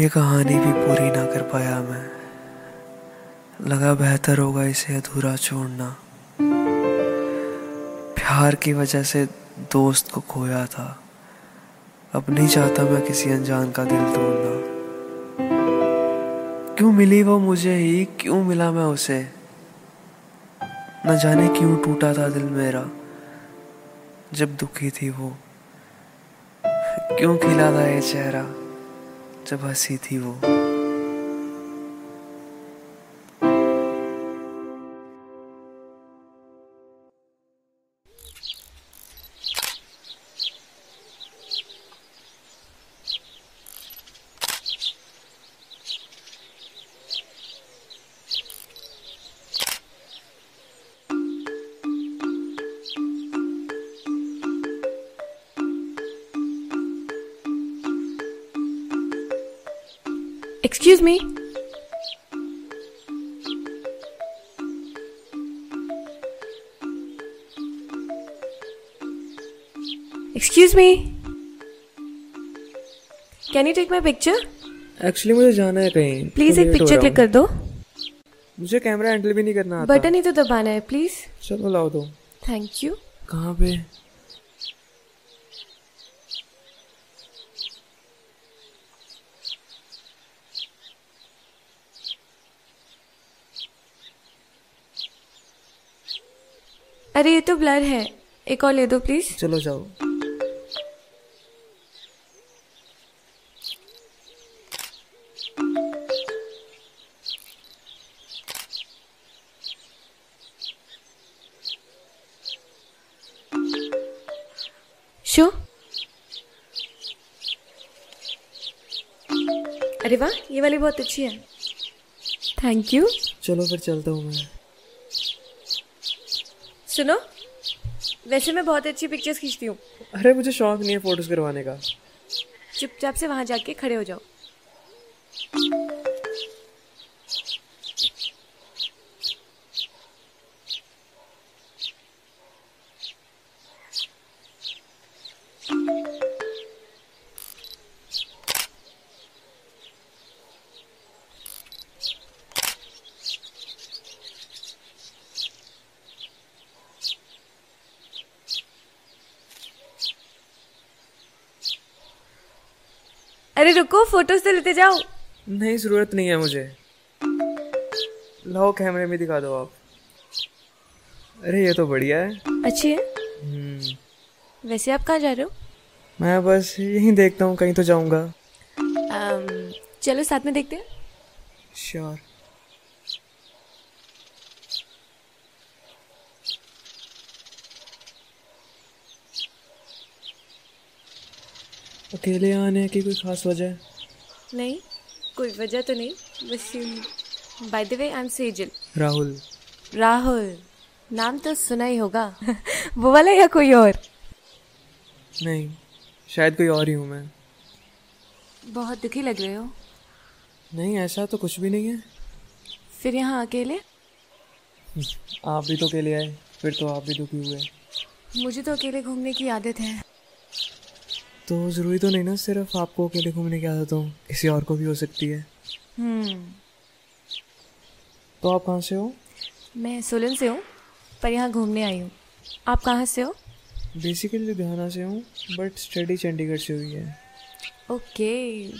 ये कहानी भी पूरी ना कर पाया मैं। लगा बेहतर होगा इसे अधूरा छोड़ना। प्यार की वजह से दोस्त को खोया था। अब नहीं चाहता मैं किसी अनजान का दिल तोड़ना क्यों मिली वो मुझे ही? क्यों मिला मैं उसे? न जाने क्यों टूटा था दिल मेरा। जब दुखी थी वो। क्यों खिला था ये चेहरा? जब हँसी थी वो। Excuse me excuse me can you take my picture actually मुझे जाना है कहीं। प्लीज़ तो एक पिक्चर क्लिक कर दो। मुझे कैमरा हैंडल भी नहीं करना आता। बटन ही तो दबाना है प्लीज़ चलो लाओ दो। थैंक यू कहाँ पे? अरे ये तो ब्लर है। एक और ले दो प्लीज़ चलो जाओ। शो। अरे वाह ये वाली बहुत अच्छी है। थैंक यू चलो फिर चलता हूँ मैं। सुनो वैसे मैं बहुत अच्छी पिक्चर्स खींचती हूँ। अरे मुझे शौक नहीं है फ़ोटोज़ करवाने का। चुपचाप से वहाँ जाके खड़े हो जाओ। अरे रुको फ़ोटोज़ तो लेते जाओ। नहीं ज़रूरत नहीं है मुझे। लाओ कैमरे में दिखा दो आप। अरे ये तो बढ़िया है। अच्छी है। हम्म, वैसे आप कहाँ जा रहे हो? मैं बस यहीं देखता हूँ कहीं तो जाऊँगा। चलो साथ में देखते हैं। श्योर अकेले आने की कोई खास वजह? नहीं कोई वजह तो नहीं बस by the way I am Sejal Rahul. Rahul नाम तो सुना ही होगा। वो वाला या कोई और? नहीं शायद कोई और ही हूँ मैं। बहुत दुखी लग रहे हो। नहीं ऐसा तो कुछ भी नहीं है। फिर यहाँ अकेले? आप भी तो अकेले आए फिर तो आप भी दुखी हुए। मुझे तो अकेले घूमने की आदत है। तो ज़रूरी तो नहीं ना सिर्फ़ आपको अकेले घूमने की आदत हो किसी और को भी हो सकती है। हम्म। तो आप कहाँ से हो? मैं सोलन से हूँ पर यहाँ घूमने आई हूँ। आप कहाँ से हो? बेसिकली लुधियाना से हूँ बट स्टडी चंडीगढ़ से हुई है। ओके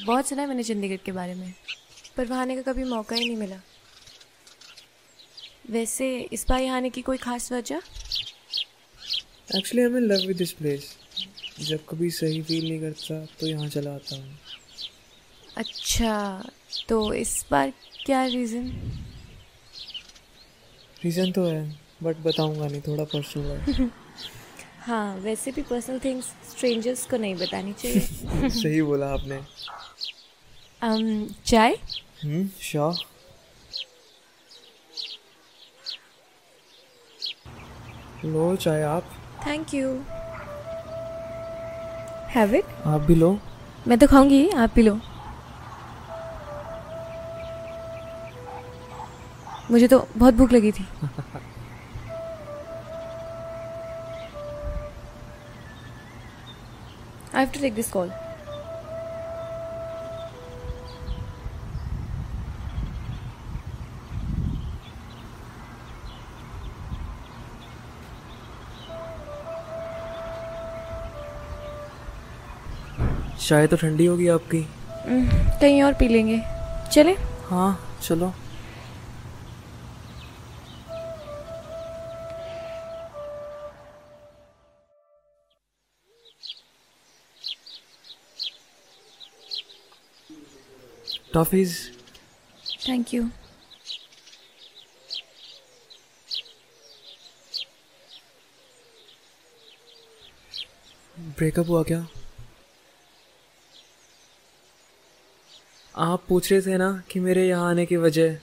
बहुत सुना है मैंने चंडीगढ़ के बारे में पर वहाँ आने का कभी मौका ही नहीं मिला। वैसे इस बार यहाँ आने की कोई खास वजह? Actually I am in love with this place जब कभी सही फील नहीं करता तो यहाँ चला आता हूँ। अच्छा तो इस बार क्या रीज़न रीज़न तो है बट बताऊँगा नहीं थोड़ा पर्सनल है। हाँ वैसे भी पर्सनल थिंग्स स्ट्रेंजर्स को नहीं बतानी चाहिए। सही बोला आपने। um, चाय? हम्म श्योर लो चाहे आप। थैंक यू हैव इट आप भी लो। मैं तो खाऊँगी आप भी लो। मुझे तो बहुत भूख लगी थी। I have to take this call चाय तो ठंडी होगी आपकी। कहीं और पी लेंगे। चले? हाँ चलो। टॉफीज। थैंक यू ब्रेकअप हुआ क्या? आप पूछ रहे थे ना कि मेरे यहाँ आने की वजह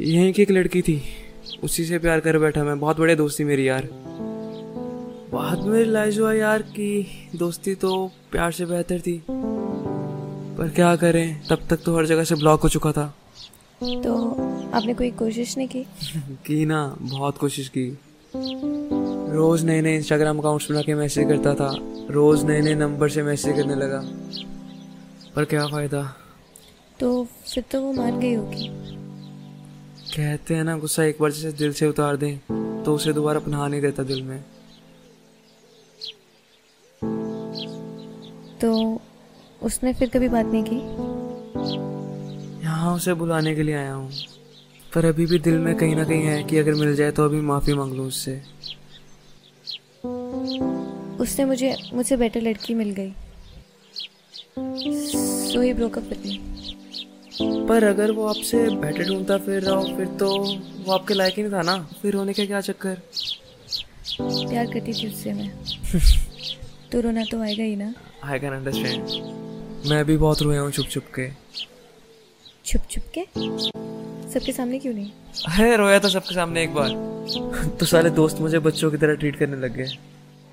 यहीं की एक लड़की थी। उसी से प्यार कर बैठा मैं। बहुत बड़े दोस्ती मेरी यार। बाद में रिलाइज हुआ यार कि दोस्ती तो प्यार से बेहतर थी। पर क्या करें तब तक तो हर जगह से ब्लॉक हो चुका था। तो आपने कोई कोशिश नहीं की? की ना बहुत कोशिश की। रोज नए नए इंस्टाग्राम अकाउंट्स बना के मैसेज करता था। रोज नए नए नंबर से मैसेज करने लगा। पर क्या फ़ायदा? तो फिर तो वो मान गई होगी। कहते हैं ना गुस्सा एक बार जैसे दिल से उतार दें तो उसे दोबारा अपना नहीं देता दिल में। तो उसने फिर कभी बात नहीं की? यहाँ उसे बुलाने के लिए आया हूँ। पर अभी भी दिल में कहीं ना कहीं है कि अगर मिल जाए तो अभी माफ़ी मांग लूँ उससे। उसने मुझे मुझसे बेटर लड़की मिल गई। सो ही ब्रोकअप विद मी पर अगर वो आपसे बेटर ढूंढता फिर रहा हो फिर तो वो आपके लायक ही नहीं था ना? फिर होने का क्या चक्कर? प्यार करती थी उससे मैं। तो रोना तो आएगा ही ना। आई कैन अंडरस्टैंड मैं भी बहुत रोया हूँ छुप छुप के। छुप छुप के? सबके सामने क्यों नहीं? है रोया था सबके सामने एक बार। तो सारे दोस्त मुझे बच्चों की तरह ट्रीट करने लग गए।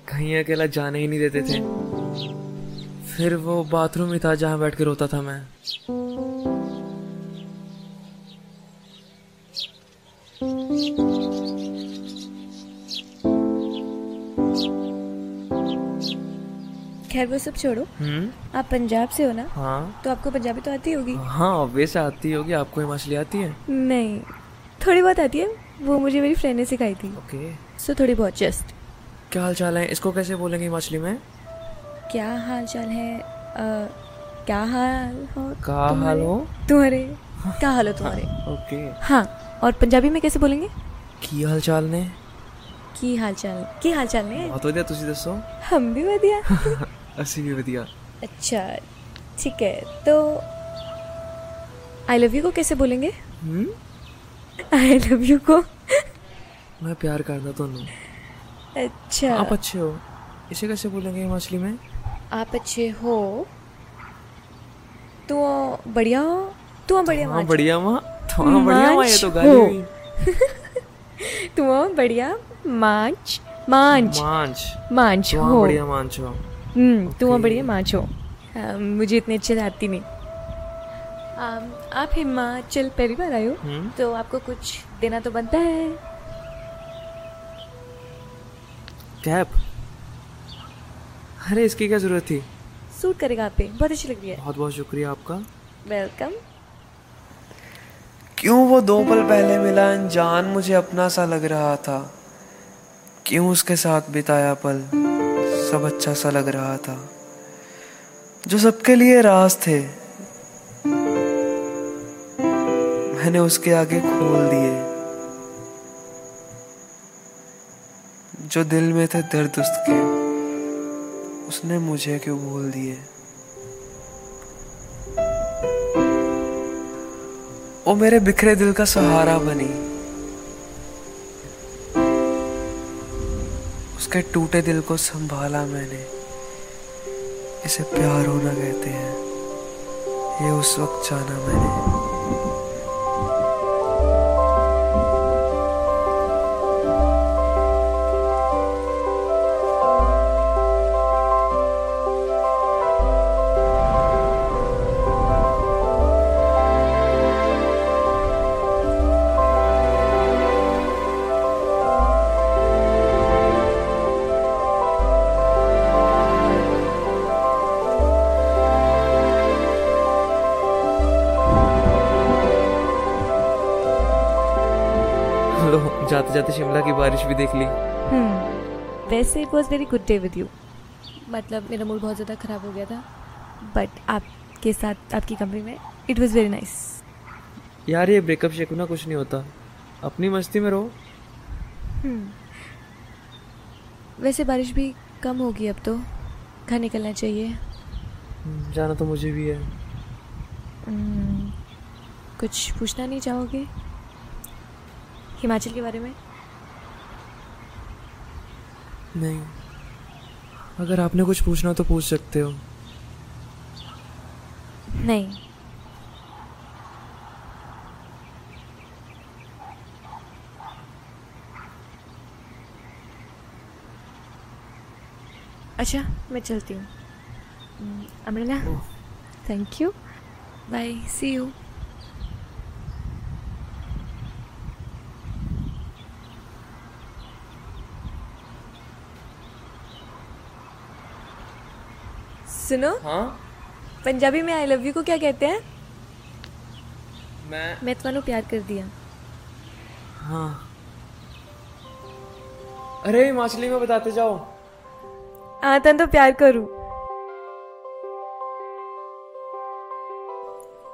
कहीं अकेला जाने ही नहीं देते थे। फिर वो बाथरूम ही था जहाँ बैठ के रोता था मैं। खैर वो सब छोड़ो हम्म आप पंजाब से हो ना हाँ तो आपको पंजाबी तो आती होगी हाँ ऑब्वियस आती होगी आपको ये मछली आती है नहीं थोड़ी बहुत आती है वो मुझे मेरी फ्रेंड ने सिखाई थी ओके सो थोड़ी बहुत जस्ट क्या हाल चाल है इसको कैसे बोलेंगे मछली में क्या हाल चाल है अ, क्या हाल हो का हाल हो तुम्हारे क्या हाल हो तुम्हारे ओके हाँ और पंजाबी में कैसे बोलेंगे की हाल चाल ने की हाल चाल की हाल चाल ने बहुत ਵਧੀਆ ਤੁਸੀਂ ਦੱਸੋ हम भी बढ़िया अस्सी भी बतिया अच्छा ठीक है तो आई लव यू को कैसे बोलेंगे? आई लव यू को? मैं प्यार करता तो नहीं। अच्छा। आप अच्छे हो। इसे कैसे बोलेंगे हिमाचली में? आप अच्छे हो। तो बढ़िया हो तो बढ़िया तो माँ बढ़िया माँ तो बढ़िया माँ ये तो गाली तुम तो बढ़िया मांच मांच मांच मांच तो हो। बढ़िया मांच हो। हम्म तू ओके। बढ़िया मांच हो हाँ, मुझे इतने अच्छे से आती नहीं। आम, आप हिमाचल पहली बार आए हो। हम्म। तो आपको कुछ देना तो बनता है। कैप अरे इसकी क्या ज़रूरत थी? सूट करेगा आप पे। बहुत अच्छी लग रही है। बहुत बहुत शुक्रिया आपका। वेलकम क्यों वो दो पल पहले मिला अनजान? मुझे अपना सा लग रहा था। क्यों उसके साथ बिताया पल? सब अच्छा सा लग रहा था, जो सबके लिए राज थे। मैंने उसके आगे खोल दिए, जो दिल में थे दर्द उसके, उसने मुझे क्यों बोल दिए? वो मेरे बिखरे दिल का सहारा बनी। उसके टूटे दिल को संभाला मैंने। इसे प्यार होना कहते हैं। ये उस वक्त जाना मैंने। जाते जाते शिमला की बारिश भी देख ली। हम्म वैसे it was very good day with you मतलब मेरा मूड बहुत ज़्यादा ख़राब हो गया था। बट आपके साथ आपकी कंपनी में इट वॉज़ वेरी नाइस यार ये ब्रेकअप शेक ना कुछ नहीं होता। अपनी मस्ती में रहो। वैसे बारिश भी कम होगी अब तो। घर निकलना चाहिए। हम्म, जाना तो मुझे भी है। हम्म, कुछ पूछना नहीं चाहोगे? हिमाचल के बारे में? नहीं। अगर आपने कुछ पूछना तो पूछ सकते हो। नहीं। अच्छा मैं चलती हूँ। Amrita thank you bye see you सुनो। हाँ? पंजाबी में आई लव यू को क्या कहते हैं? मैं मैं तुम्हें प्यार कर दिया हाँ। अरे हिमाचली में बताते जाओ। आता तो प्यार करूँ।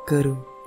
करूँ।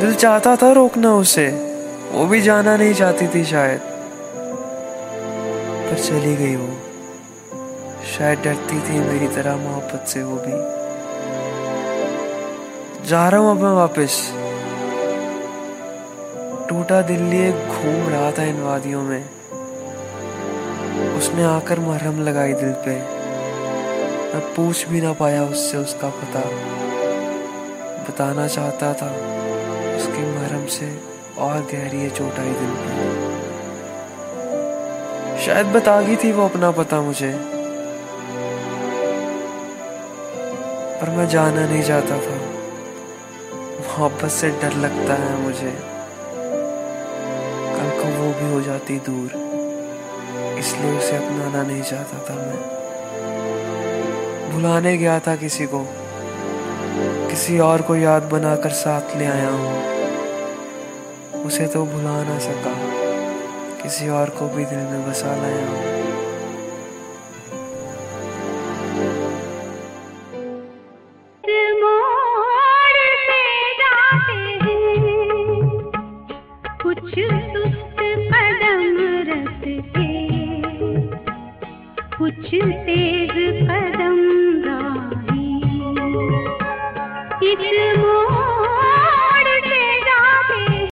दिल चाहता था रोकना उसे। वो भी जाना नहीं चाहती थी शायद। पर चली गई वो। शायद डरती थी मेरी तरह मोहब्बत से वो भी। जा रहा हूँ अब मैं वापस। टूटा दिल लिए घूम रहा था इन वादियों में। उसने आकर मरहम लगाई दिल पे। मैं पूछ भी ना पाया उससे उसका पता। बताना चाहता था। उसकी मरहम से और गहरी है चोट आई दिल पे शायद बता गई थी वो अपना पता मुझे। पर मैं जाना नहीं चाहता था। मोहब्बत से डर लगता है मुझे। कल को वो भी हो जाती दूर। इसलिए उसे अपनाना नहीं चाहता था मैं। भुलाने गया था किसी को। किसी और को याद बनाकर साथ ले आया हूँ। उसे तो भुला ना सका। किसी और को भी दिल में बसा लाया। हूँ